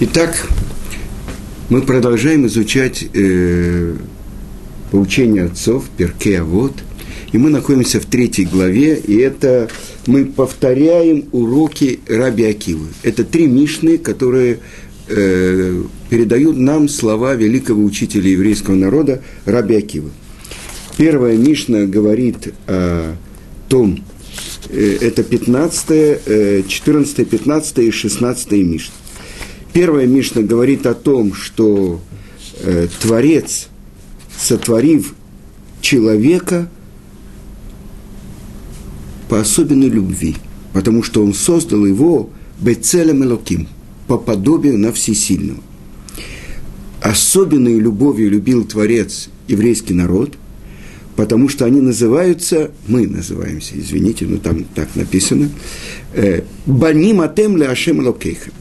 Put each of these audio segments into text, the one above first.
Итак, мы продолжаем изучать э, поучение отцов, перке, вот. И мы находимся в третьей главе, и это мы повторяем уроки Раби Акивы. Это три мишны, которые э, передают нам слова великого учителя еврейского народа Раби Акивы. Первая мишна говорит о том, э, это 15, 14, 15 и 16 мишна. Первая Мишна говорит о том, что э, Творец, сотворив человека по особенной любви, потому что он создал его бецелем элоким, по подобию на всесильного. Особенной любовью любил Творец еврейский народ, потому что они называются, мы называемся, извините, но там так написано, э, «Баним атем ле Ашем Локейхем»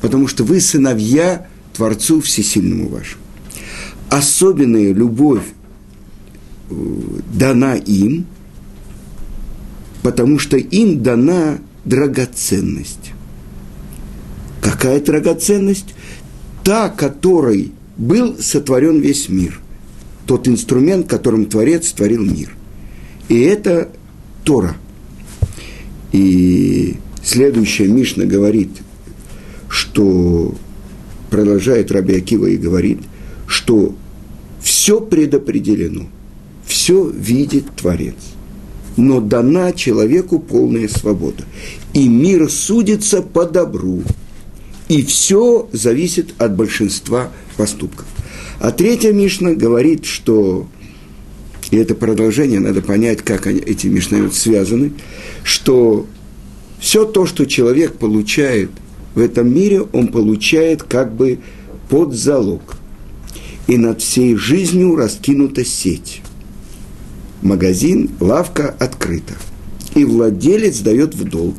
потому что вы сыновья Творцу Всесильному вашему. Особенная любовь э, дана им, потому что им дана драгоценность. Какая драгоценность? Та, которой был сотворен весь мир. Тот инструмент, которым Творец творил мир. И это Тора. И следующая Мишна говорит – что продолжает Раби Акива и говорит, что все предопределено, все видит Творец. Но дана человеку полная свобода. И мир судится по добру. И все зависит от большинства поступков. А третья Мишна говорит, что, и это продолжение, надо понять, как они, эти Мишны связаны, что все то, что человек получает – в этом мире он получает как бы под залог. И над всей жизнью раскинута сеть. Магазин, лавка открыта. И владелец дает в долг.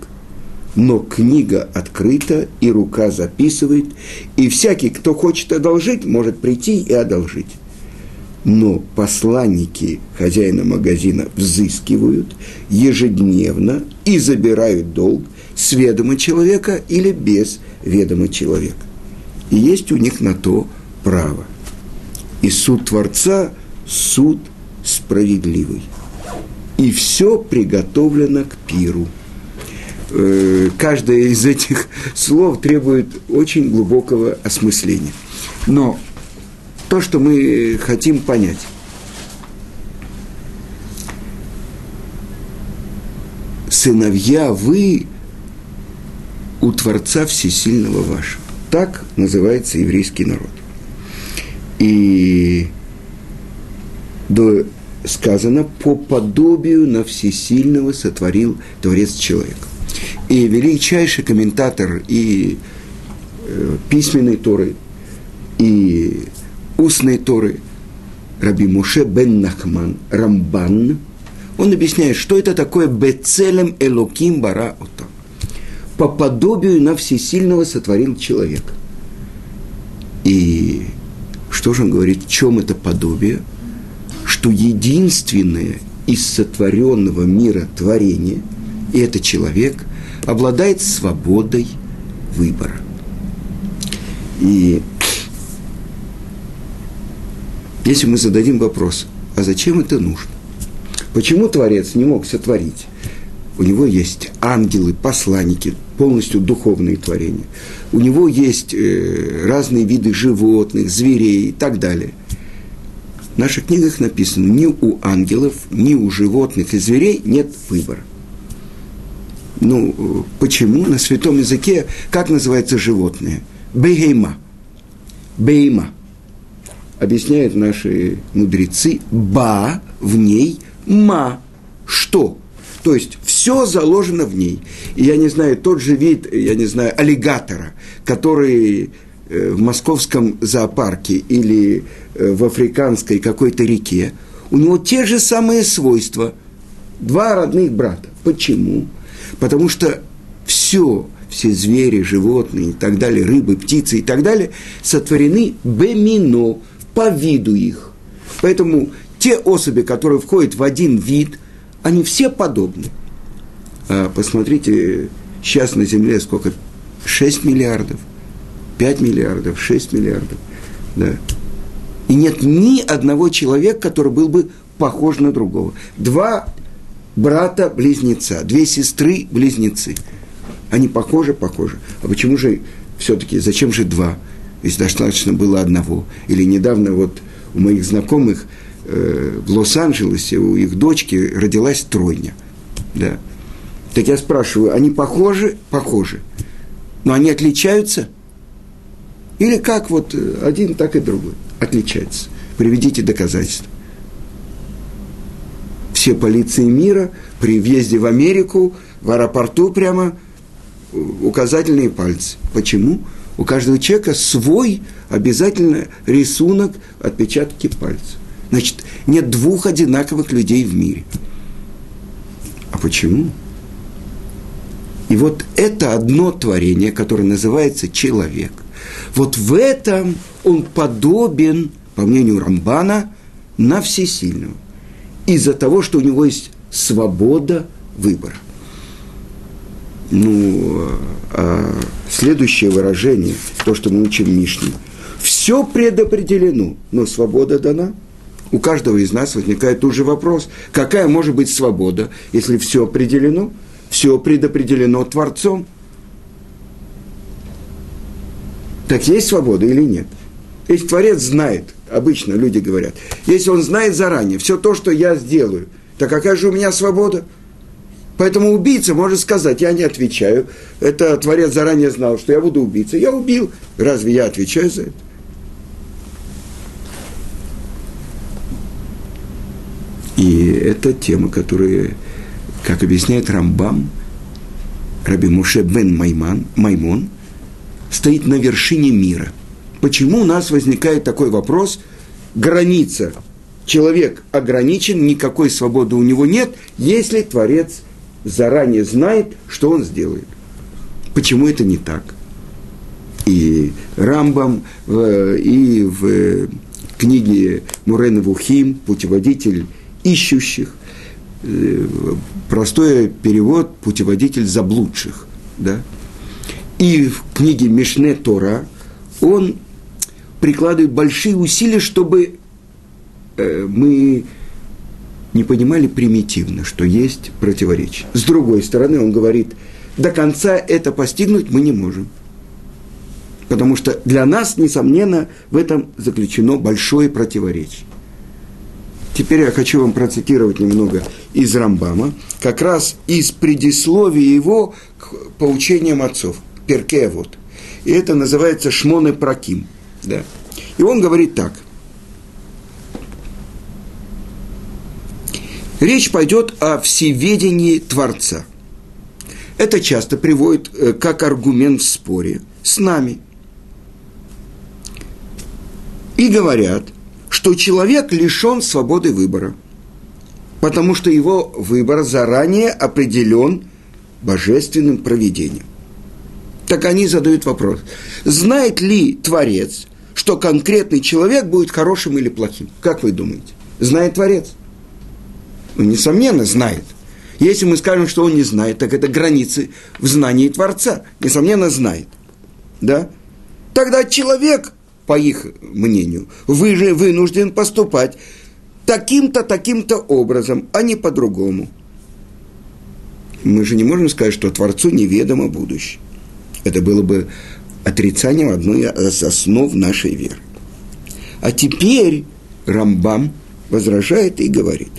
Но книга открыта, и рука записывает, и всякий, кто хочет одолжить, может прийти и одолжить. Но посланники хозяина магазина взыскивают ежедневно и забирают долг, с ведома человека или без ведома человека. И есть у них на то право. И суд Творца – суд справедливый. И все приготовлено к пиру. Э, каждое из этих слов требует очень глубокого осмысления. Но то, что мы хотим понять, сыновья вы у Творца Всесильного вашего. Так называется еврейский народ. И сказано, по подобию на Всесильного сотворил Творец человека. И величайший комментатор и э, письменной Торы, и устной Торы, Раби Муше бен Нахман Рамбан, он объясняет, что это такое Бецелем Элоким Бара Отам по подобию на всесильного сотворил человека. И что же он говорит, в чем это подобие? Что единственное из сотворенного мира творения, и это человек, обладает свободой выбора. И если мы зададим вопрос, а зачем это нужно? Почему Творец не мог сотворить? У него есть ангелы, посланники, полностью духовные творения. У него есть э, разные виды животных, зверей и так далее. В наших книгах написано, ни у ангелов, ни у животных и зверей нет выбора. Ну, почему? На святом языке, как называется животное? Бейма. Бейма. Объясняют наши мудрецы. Ба в ней ма. Что? То есть все заложено в ней. И я не знаю, тот же вид, я не знаю, аллигатора, который э, в московском зоопарке или э, в африканской какой-то реке, у него те же самые свойства. Два родных брата. Почему? Потому что все, все звери, животные и так далее, рыбы, птицы и так далее, сотворены бемино, по виду их. Поэтому те особи, которые входят в один вид – они все подобны. А посмотрите, сейчас на Земле сколько? 6 миллиардов. 5 миллиардов, 6 миллиардов. Да. И нет ни одного человека, который был бы похож на другого. Два брата-близнеца, две сестры-близнецы. Они похожи, похожи. А почему же все-таки, зачем же два? Если достаточно было одного. Или недавно вот у моих знакомых в Лос-Анджелесе у их дочки родилась тройня. Да. Так я спрашиваю, они похожи? Похожи. Но они отличаются? Или как вот э, один, так и другой отличаются? Приведите доказательства. Все полиции мира при въезде в Америку, в аэропорту прямо э, указательные пальцы. Почему? У каждого человека свой обязательно рисунок, отпечатки пальцев. Значит, нет двух одинаковых людей в мире. А почему? И вот это одно творение, которое называется человек. Вот в этом он подобен, по мнению Рамбана, на всесильного. Из-за того, что у него есть свобода выбора. Ну, а следующее выражение, то, что мы учим Мишне. Все предопределено, но свобода дана. У каждого из нас возникает тут же вопрос, какая может быть свобода, если все определено – все предопределено Творцом. Так есть свобода или нет? Если Творец знает, обычно люди говорят, если он знает заранее все то, что я сделаю, так какая же у меня свобода? Поэтому убийца может сказать, я не отвечаю, это Творец заранее знал, что я буду убийцей, я убил. Разве я отвечаю за это? И это тема, которая как объясняет Рамбам, Раби Муше бен Майман, Маймон, стоит на вершине мира. Почему у нас возникает такой вопрос? Граница. Человек ограничен, никакой свободы у него нет, если Творец заранее знает, что он сделает. Почему это не так? И Рамбам, и в книге Мурена Вухим, путеводитель ищущих, Э, простой перевод «путеводитель заблудших». Да? И в книге Мишне Тора он прикладывает большие усилия, чтобы э, мы не понимали примитивно, что есть противоречие. С другой стороны, он говорит, до конца это постигнуть мы не можем. Потому что для нас, несомненно, в этом заключено большое противоречие. Теперь я хочу вам процитировать немного из Рамбама, как раз из предисловия его к поучениям отцов, Перке вот. И это называется Шмоны Праким. Да. И он говорит так. Речь пойдет о всеведении Творца. Это часто приводит э, как аргумент в споре с нами. И говорят, что человек лишен свободы выбора, потому что его выбор заранее определен божественным проведением. Так они задают вопрос, знает ли Творец, что конкретный человек будет хорошим или плохим? Как вы думаете? Знает Творец? Ну, несомненно, знает. Если мы скажем, что он не знает, так это границы в знании Творца. Несомненно, знает. Да? Тогда человек по их мнению, вы же вынужден поступать таким-то, таким-то образом, а не по-другому. Мы же не можем сказать, что Творцу неведомо будущее. Это было бы отрицанием одной из основ нашей веры. А теперь Рамбам возражает и говорит,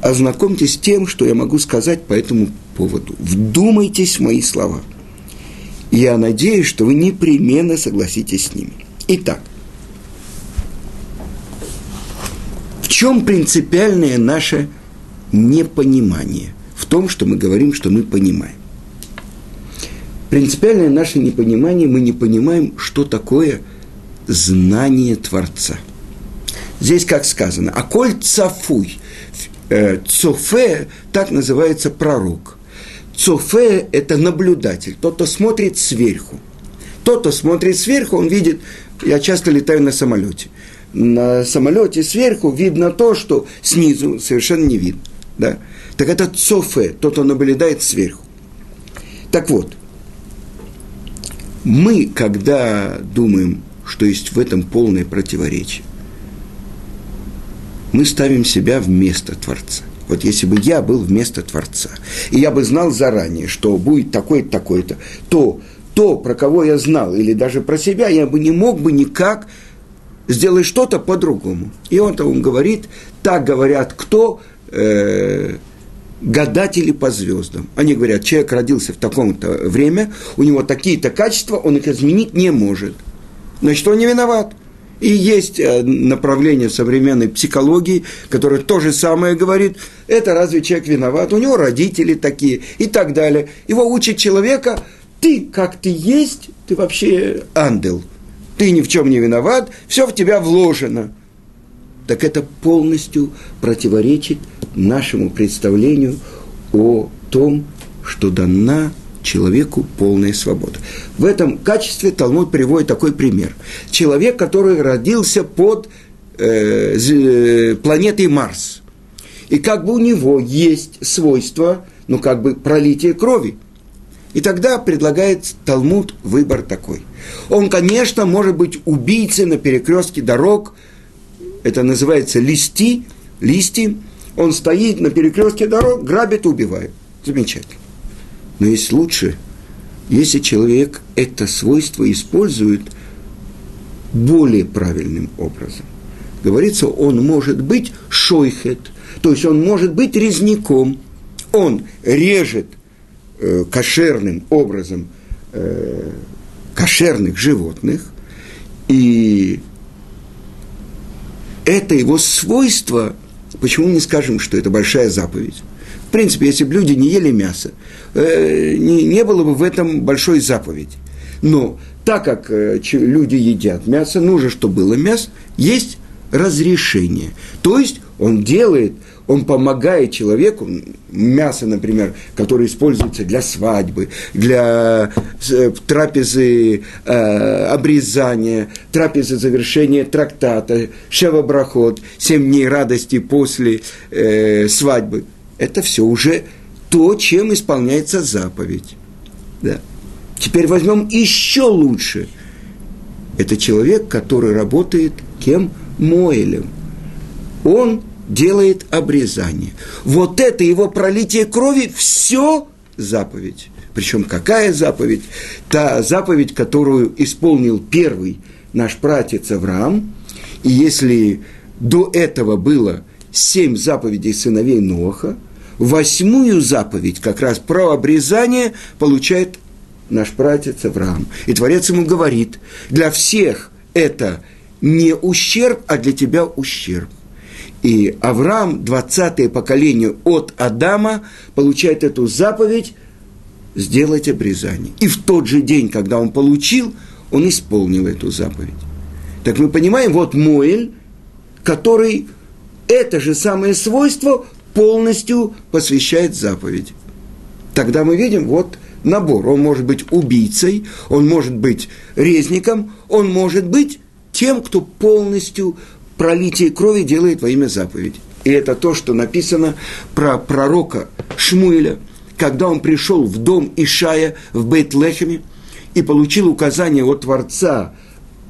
ознакомьтесь с тем, что я могу сказать по этому поводу. Вдумайтесь в мои слова – я надеюсь, что вы непременно согласитесь с ними. Итак, в чем принципиальное наше непонимание? В том, что мы говорим, что мы понимаем. Принципиальное наше непонимание, мы не понимаем, что такое знание Творца. Здесь как сказано, а коль цафуй, э, цофе, так называется пророк. Цофе – это наблюдатель, тот, кто смотрит сверху. Тот, кто смотрит сверху, он видит, я часто летаю на самолете. На самолете сверху видно то, что снизу совершенно не видно. Да? Так это цофе, тот, кто наблюдает сверху. Так вот, Мы, когда думаем, что есть в этом полное противоречие, мы ставим себя вместо Творца. Вот если бы я был вместо Творца, и я бы знал заранее, что будет такое-то, такое-то, то то, про кого я знал, или даже про себя, я бы не мог бы никак сделать что-то по-другому. И он говорит, так говорят кто? Э, гадатели по звездам. Они говорят, человек родился в таком-то время, у него такие-то качества, он их изменить не может. Значит, он не виноват. И есть э, направление современной психологии, которое то же самое говорит, это разве человек виноват, у него родители такие и так далее. Его учат человека, ты как ты есть, ты вообще ангел, ты ни в чем не виноват, все в тебя вложено. Так это полностью противоречит нашему представлению о том, что дана человеку полная свобода. В этом качестве Талмуд приводит такой пример. Человек, который родился под э, э, планетой Марс. И как бы у него есть свойство, ну как бы пролитие крови. И тогда предлагает Талмуд выбор такой. Он, конечно, может быть убийцей на перекрестке дорог, это называется листи, листи, он стоит на перекрестке дорог, грабит, убивает. Замечательно. Но есть лучше, если человек это свойство использует более правильным образом. Говорится, он может быть шойхет, то есть он может быть резняком. Он режет э, кошерным образом э, кошерных животных, и это его свойство, почему не скажем, что это большая заповедь? Принципе, если бы люди не ели мясо, э, не, не было бы в этом большой заповеди. Но так как э, люди едят мясо, нужно, чтобы было мясо, есть разрешение. То есть он делает, он помогает человеку, мясо, например, которое используется для свадьбы, для э, трапезы э, обрезания, трапезы завершения трактата, шевабрахот, семь дней радости после э, свадьбы – это все уже то, чем исполняется заповедь. Да. Теперь возьмем еще лучше. Это человек, который работает кем? Моэлем. Он делает обрезание. Вот это его пролитие крови, все заповедь. Причем какая заповедь? Та заповедь, которую исполнил первый наш пратец Авраам. И если до этого было семь заповедей сыновей Ноха, восьмую заповедь, как раз про обрезание, получает наш пратец Авраам. И Творец ему говорит, для всех это не ущерб, а для тебя ущерб. И Авраам, 20 поколение от Адама, получает эту заповедь сделать обрезание. И в тот же день, когда он получил, он исполнил эту заповедь. Так мы понимаем, вот Моэль, который это же самое свойство полностью посвящает заповедь. Тогда мы видим вот набор. Он может быть убийцей, он может быть резником, он может быть тем, кто полностью пролитие крови делает во имя заповеди. И это то, что написано про пророка Шмуэля, когда он пришел в дом Ишая в Бейт-Лехеме и получил указание от Творца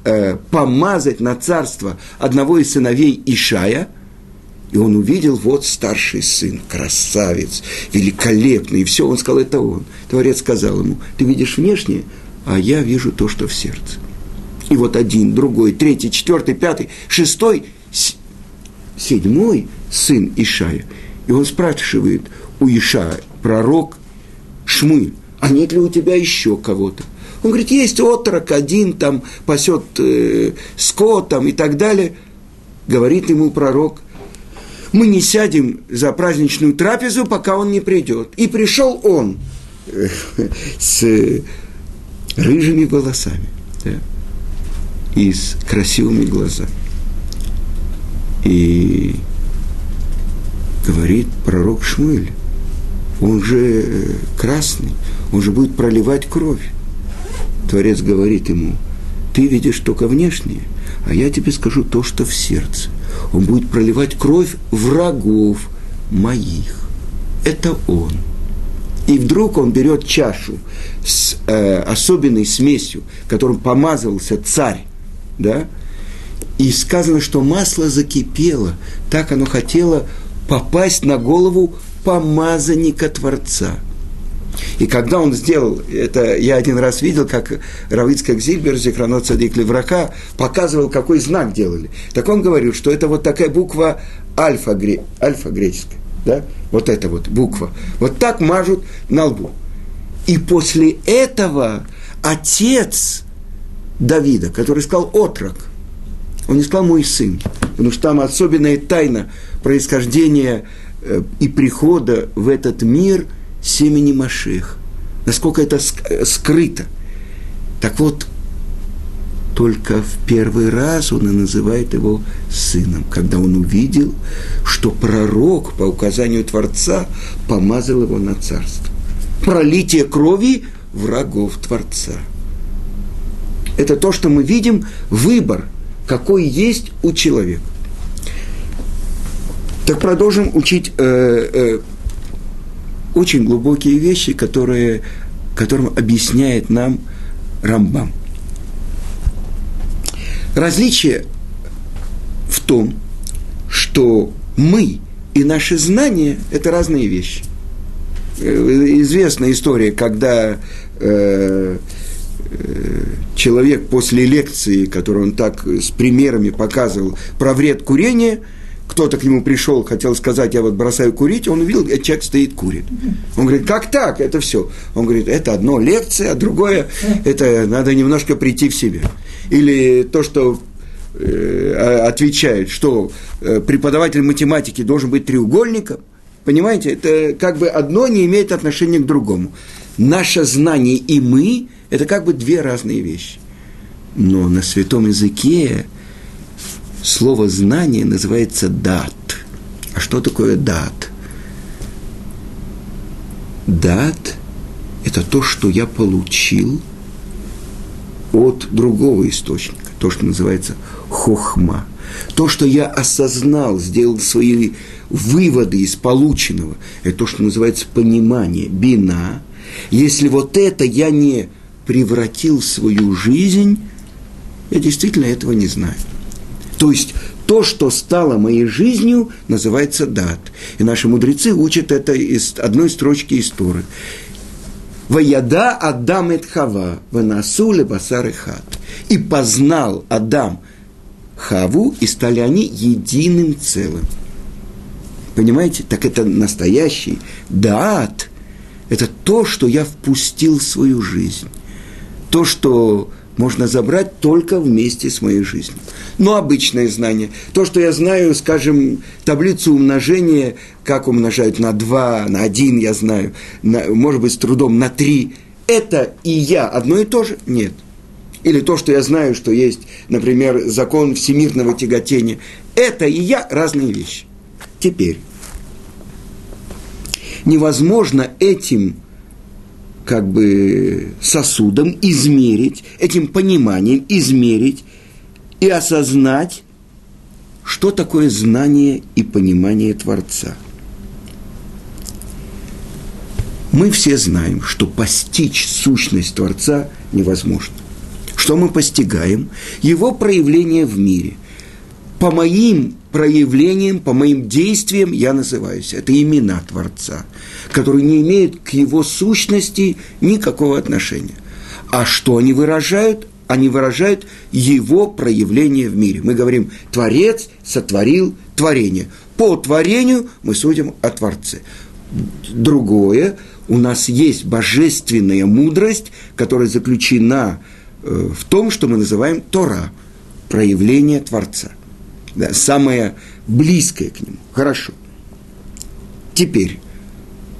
э, помазать на царство одного из сыновей Ишая – и он увидел, вот старший сын, красавец, великолепный, и все, он сказал, это он. Творец сказал ему, ты видишь внешнее, а я вижу то, что в сердце. И вот один, другой, третий, четвертый, пятый, шестой, седьмой сын Ишая. И он спрашивает у Ишая, пророк Шмы, а нет ли у тебя еще кого-то? Он говорит, есть отрок один, там пасет э, скот там, и так далее. Говорит ему пророк, мы не сядем за праздничную трапезу, пока он не придет. И пришел он с рыжими волосами да, и с красивыми глазами. И говорит пророк Шмуэль, он же э, красный, он же будет проливать кровь. Творец говорит ему, ты видишь только внешнее, а я тебе скажу то, что в сердце он будет проливать кровь врагов моих. Это он. И вдруг он берет чашу с э, особенной смесью, которым помазывался царь, да, и сказано, что масло закипело, так оно хотело попасть на голову помазанника Творца. И когда он сделал, это я один раз видел, как Равицкак Зильбер, Зихранот Садик Леврака, показывал, какой знак делали. Так он говорил, что это вот такая буква альфа, альфа греческая да, вот эта вот буква, вот так мажут на лбу. И после этого отец Давида, который сказал отрок, он не сказал мой сын, потому что там особенная тайна происхождения э, и прихода в этот мир семени Машех. Насколько это скрыто. Так вот, только в первый раз он и называет его сыном, когда он увидел, что пророк по указанию Творца помазал его на царство. Пролитие крови врагов Творца. Это то, что мы видим, выбор, какой есть у человека. Так продолжим учить э, э, очень глубокие вещи, которые, которым объясняет нам Рамбам. Различие в том, что мы и наши знания – это разные вещи. Э, известная история, когда э, э, человек после лекции, которую он так с примерами показывал про вред курения, кто-то к нему пришел, хотел сказать, я вот бросаю курить, он увидел, этот человек стоит, курит. Он говорит, как так, это все? Он говорит, это одно лекция, а другое, это надо немножко прийти в себя или то, что э, отвечает, что э, преподаватель математики должен быть треугольником, понимаете, это как бы одно не имеет отношения к другому. Наше знание и мы – это как бы две разные вещи. Но на святом языке слово «знание» называется «дат». А что такое «дат»? «Дат» – это то, что я получил – от другого источника, то, что называется хохма. То, что я осознал, сделал свои выводы из полученного, это то, что называется понимание, бина. Если вот это я не превратил в свою жизнь, я действительно этого не знаю. То есть то, что стало моей жизнью, называется дат. И наши мудрецы учат это из одной строчки истории. Ваяда Адам et Хава, Ванасуле Басар и Хат. И познал Адам Хаву, и стали они единым целым. Понимаете? Так это настоящий даат. Это то, что я впустил в свою жизнь. То, что можно забрать только вместе с моей жизнью. Но обычное знание, то, что я знаю, скажем, таблицу умножения, как умножают на 2, на 1, я знаю, на, может быть, с трудом на 3, это и я одно и то же? Нет. Или то, что я знаю, что есть, например, закон всемирного тяготения, это и я разные вещи. Теперь, невозможно этим как бы сосудом измерить, этим пониманием измерить и осознать, что такое знание и понимание Творца. Мы все знаем, что постичь сущность Творца невозможно. Что мы постигаем? Его проявление в мире. По моим проявлениям, по моим действиям я называюсь. Это имена Творца, которые не имеют к его сущности никакого отношения. А что они выражают? Они выражают его проявление в мире. Мы говорим, Творец сотворил творение. По творению мы судим о Творце. Другое, у нас есть божественная мудрость, которая заключена э, в том, что мы называем Тора, проявление Творца – да, самое близкое к нему. Хорошо. Теперь,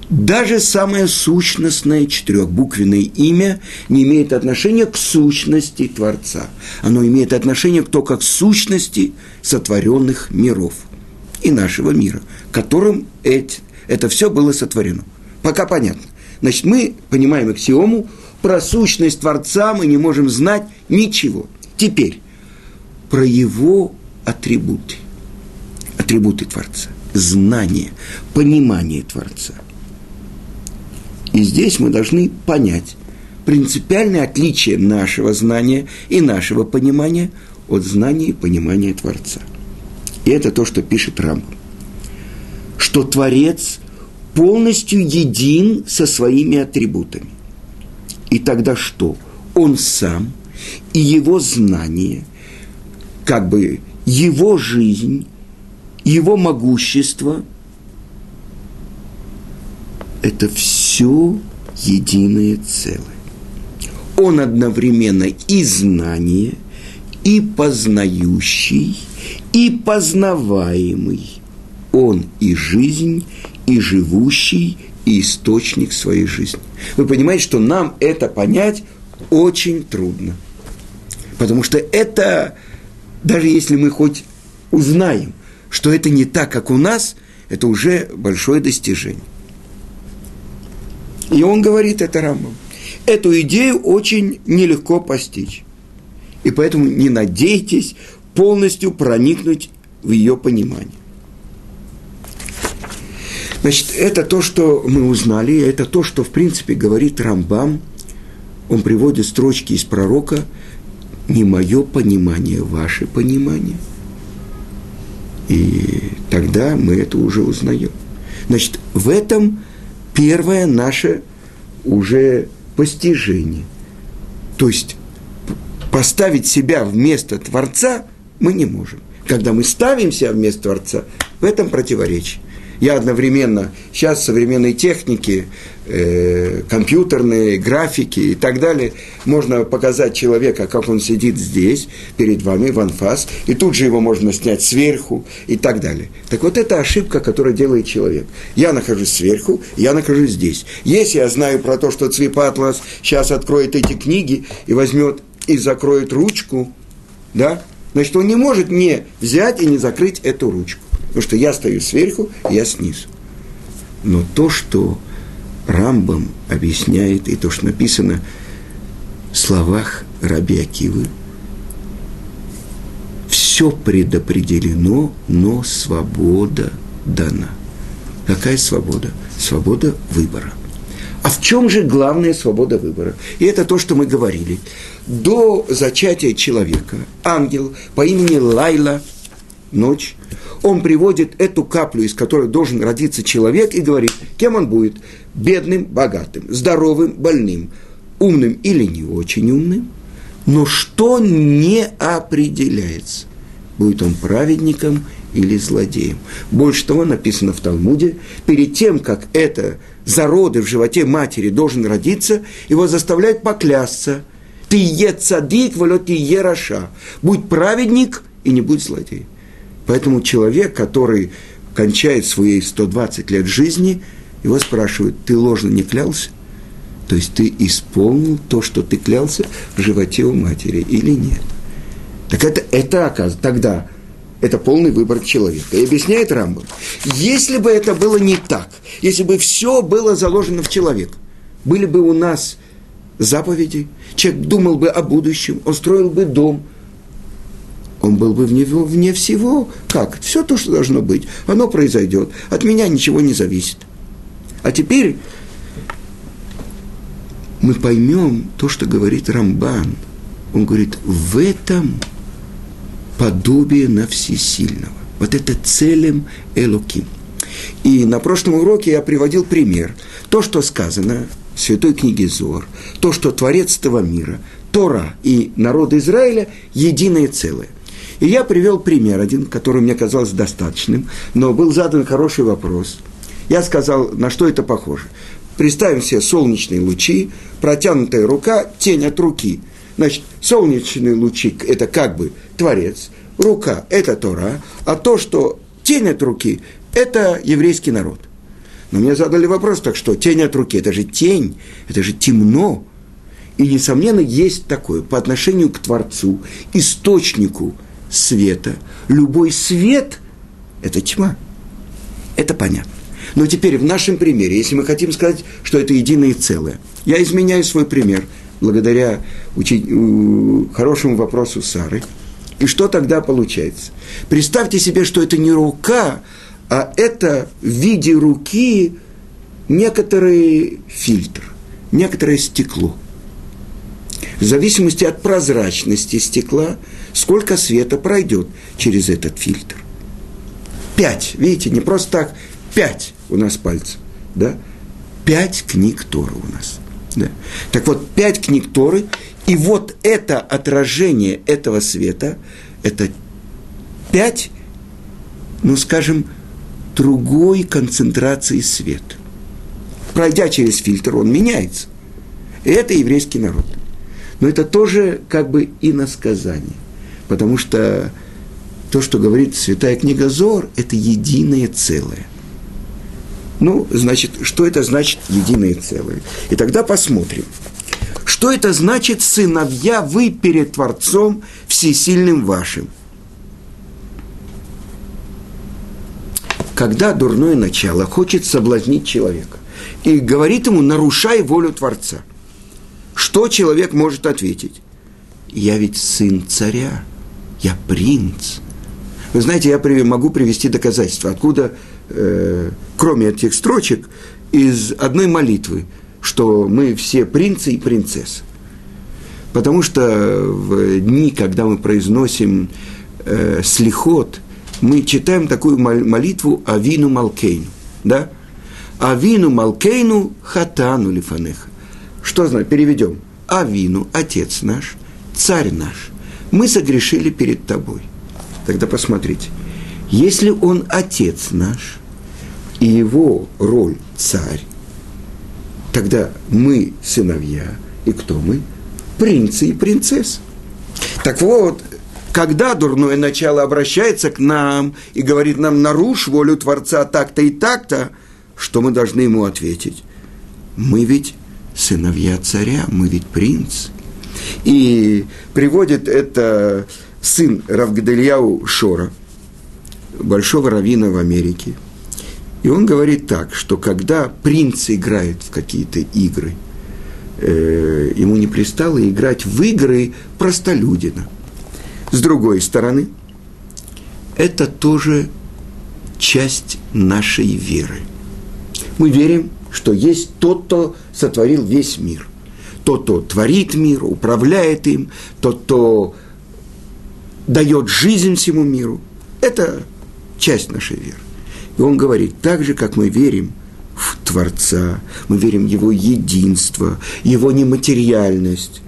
даже самое сущностное четырехбуквенное имя не имеет отношения к сущности Творца. Оно имеет отношение только к сущности сотворенных миров и нашего мира, которым эти, это все было сотворено. Пока понятно. Значит, мы понимаем аксиому, про сущность Творца мы не можем знать ничего. Теперь, про его атрибуты. Атрибуты Творца. Знание, понимание Творца. И здесь мы должны понять принципиальное отличие нашего знания и нашего понимания от знания и понимания Творца. И это то, что пишет Рамбам. Что Творец полностью един со своими атрибутами. И тогда что? Он сам и его знание, как бы его жизнь, его могущество – это все единое целое. Он одновременно и знание, и познающий, и познаваемый. Он и жизнь, и живущий, и источник своей жизни. Вы понимаете, что нам это понять очень трудно. Потому что это, даже если мы хоть узнаем, что это не так, как у нас, это уже большое достижение. И он говорит это Рамбам. Эту идею очень нелегко постичь. И поэтому не надейтесь полностью проникнуть в ее понимание. Значит, это то, что мы узнали, это то, что, в принципе, говорит Рамбам. Он приводит строчки из пророка «Не мое понимание, ваше понимание». И тогда мы это уже узнаем. Значит, в этом первое наше уже постижение. То есть поставить себя вместо Творца мы не можем. Когда мы ставим себя вместо Творца, в этом противоречие я одновременно, сейчас современные техники, э, компьютерные, графики и так далее, можно показать человека, как он сидит здесь, перед вами, в анфас, и тут же его можно снять сверху и так далее. Так вот, это ошибка, которую делает человек. Я нахожусь сверху, я нахожусь здесь. Если я знаю про то, что Цвипатлас сейчас откроет эти книги и возьмет и закроет ручку, да, значит, он не может не взять и не закрыть эту ручку. Потому что я стою сверху, я снизу. Но то, что Рамбам объясняет, и то, что написано в словах Раби Акивы, все предопределено, но свобода дана. Какая свобода? Свобода выбора. А в чем же главная свобода выбора? И это то, что мы говорили. До зачатия человека ангел по имени Лайла, ночь, он приводит эту каплю, из которой должен родиться человек, и говорит, кем он будет? Бедным, богатым, здоровым, больным, умным или не очень умным. Но что не определяется? Будет он праведником или злодеем. Больше того написано в Талмуде, перед тем, как это зароды в животе матери должен родиться, его заставляют поклясться. Ты е цадик, волет ты е раша. Будь праведник и не будь злодей. Поэтому человек, который кончает свои 120 лет жизни, его спрашивают, ты ложно не клялся? То есть ты исполнил то, что ты клялся в животе у матери или нет? Так это, это оказывается, тогда это полный выбор человека. И объясняет Рамбов, если бы это было не так, если бы все было заложено в человек, были бы у нас заповеди, человек думал бы о будущем, он строил бы дом – он был бы вне, вне всего. Как? Все то, что должно быть, оно произойдет. От меня ничего не зависит. А теперь мы поймем то, что говорит Рамбан. Он говорит, в этом подобие на всесильного. Вот это целым Элоким. И на прошлом уроке я приводил пример. То, что сказано в Святой книге Зор, то, что Творец этого мира, Тора и народ Израиля – единое целое. И я привел пример один, который мне казался достаточным, но был задан хороший вопрос. Я сказал, на что это похоже. Представим себе солнечные лучи, протянутая рука, тень от руки. Значит, солнечные лучи – это как бы Творец, рука – это Тора, а то, что тень от руки – это еврейский народ. Но мне задали вопрос, так что тень от руки – это же тень, это же темно. И, несомненно, есть такое по отношению к Творцу, источнику – света. Любой свет – это тьма. Это понятно. Но теперь в нашем примере, если мы хотим сказать, что это единое целое, я изменяю свой пример благодаря учи... хорошему вопросу Сары. И что тогда получается? Представьте себе, что это не рука, а это в виде руки некоторый фильтр, некоторое стекло. В зависимости от прозрачности стекла, сколько света пройдет через этот фильтр. Пять, видите, не просто так, пять у нас пальцев, да? Пять книг Торы у нас. Да. Так вот, пять книг Торы, и вот это отражение этого света, это пять, ну, скажем, другой концентрации света. Пройдя через фильтр, он меняется. И это еврейский народ. Но это тоже как бы иносказание. Потому что то, что говорит Святая книга Зор, это единое целое. Ну, значит, что это значит единое целое? И тогда посмотрим. Что это значит, сыновья, вы перед Творцом всесильным вашим? Когда дурное начало хочет соблазнить человека и говорит ему, нарушай волю Творца, что человек может ответить? Я ведь сын царя, я принц. Вы знаете, я могу привести доказательства, откуда, э, кроме этих строчек, из одной молитвы, что мы все принцы и принцессы. Потому что в дни, когда мы произносим э, слихот – мы читаем такую молитву Авину Малкейну, да? Авину Малкейну хатану лифанеха. Что значит? Переведем. Авину, Отец наш, Царь наш. Мы согрешили перед Тобой. Тогда посмотрите. Если Он Отец наш, и Его роль Царь, тогда мы сыновья, и кто мы? Принцы и принцессы. Так вот, когда дурное начало обращается к нам и говорит нам, нарушь волю Творца так-то и так-то, что мы должны ему ответить? Мы ведь сыновья царя, мы ведь принц. И приводит это сын Равгадельяу Шора, большого раввина в Америке. И он говорит так, что когда принц играет в какие-то игры, э, ему не пристало играть в игры простолюдина – с другой стороны, это тоже часть нашей веры. Мы верим, что есть тот, кто сотворил весь мир. Тот, кто творит мир, управляет им, тот, кто дает жизнь всему миру. Это часть нашей веры. И он говорит, так же, как мы верим в Творца, мы верим в Его единство, Его нематериальность,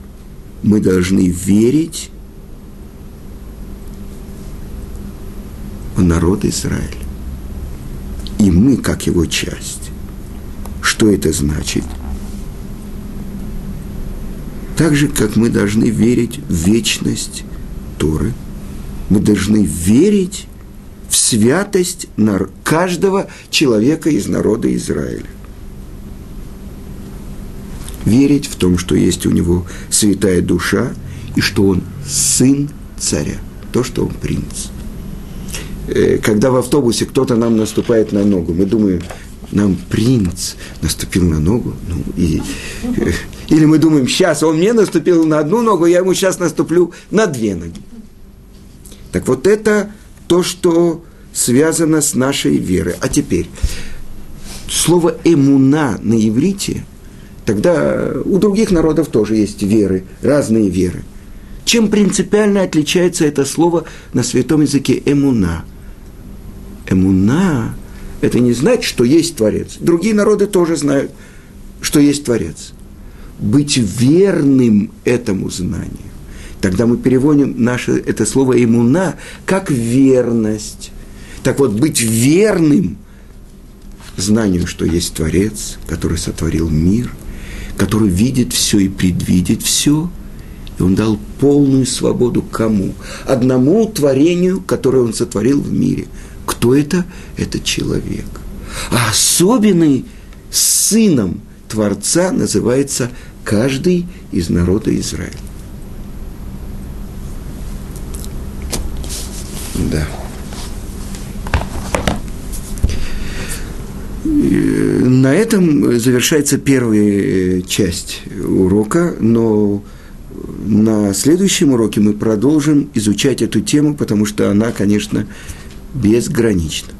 мы должны верить в народ Израиля. И мы, как его часть. Что это значит? Так же, как мы должны верить в вечность Торы, мы должны верить в святость каждого человека из народа Израиля. Верить в том, что есть у него святая душа, и что он сын царя, то, что он принц – Э, когда в автобусе кто-то нам наступает на ногу, мы думаем, нам принц наступил на ногу, ну, и, э, или мы думаем, сейчас он мне наступил на одну ногу, я ему сейчас наступлю на две ноги. Так вот это то, что связано с нашей верой. А теперь, слово «эмуна» на иврите, тогда у других народов тоже есть веры, разные веры. Чем принципиально отличается это слово на святом языке «эмуна»? Эмуна – это не знать, что есть Творец. Другие народы тоже знают, что есть Творец. Быть верным этому знанию. Тогда мы переводим наше это слово «эмуна» как верность. Так вот, быть верным знанию, что есть Творец, который сотворил мир, который видит все и предвидит все, и он дал полную свободу кому? Одному творению, которое он сотворил в мире – кто это? Это человек. А особенный сыном Творца называется каждый из народа Израиля. Да. На этом завершается первая часть урока, но на следующем уроке мы продолжим изучать эту тему, потому что она, конечно, безгранично.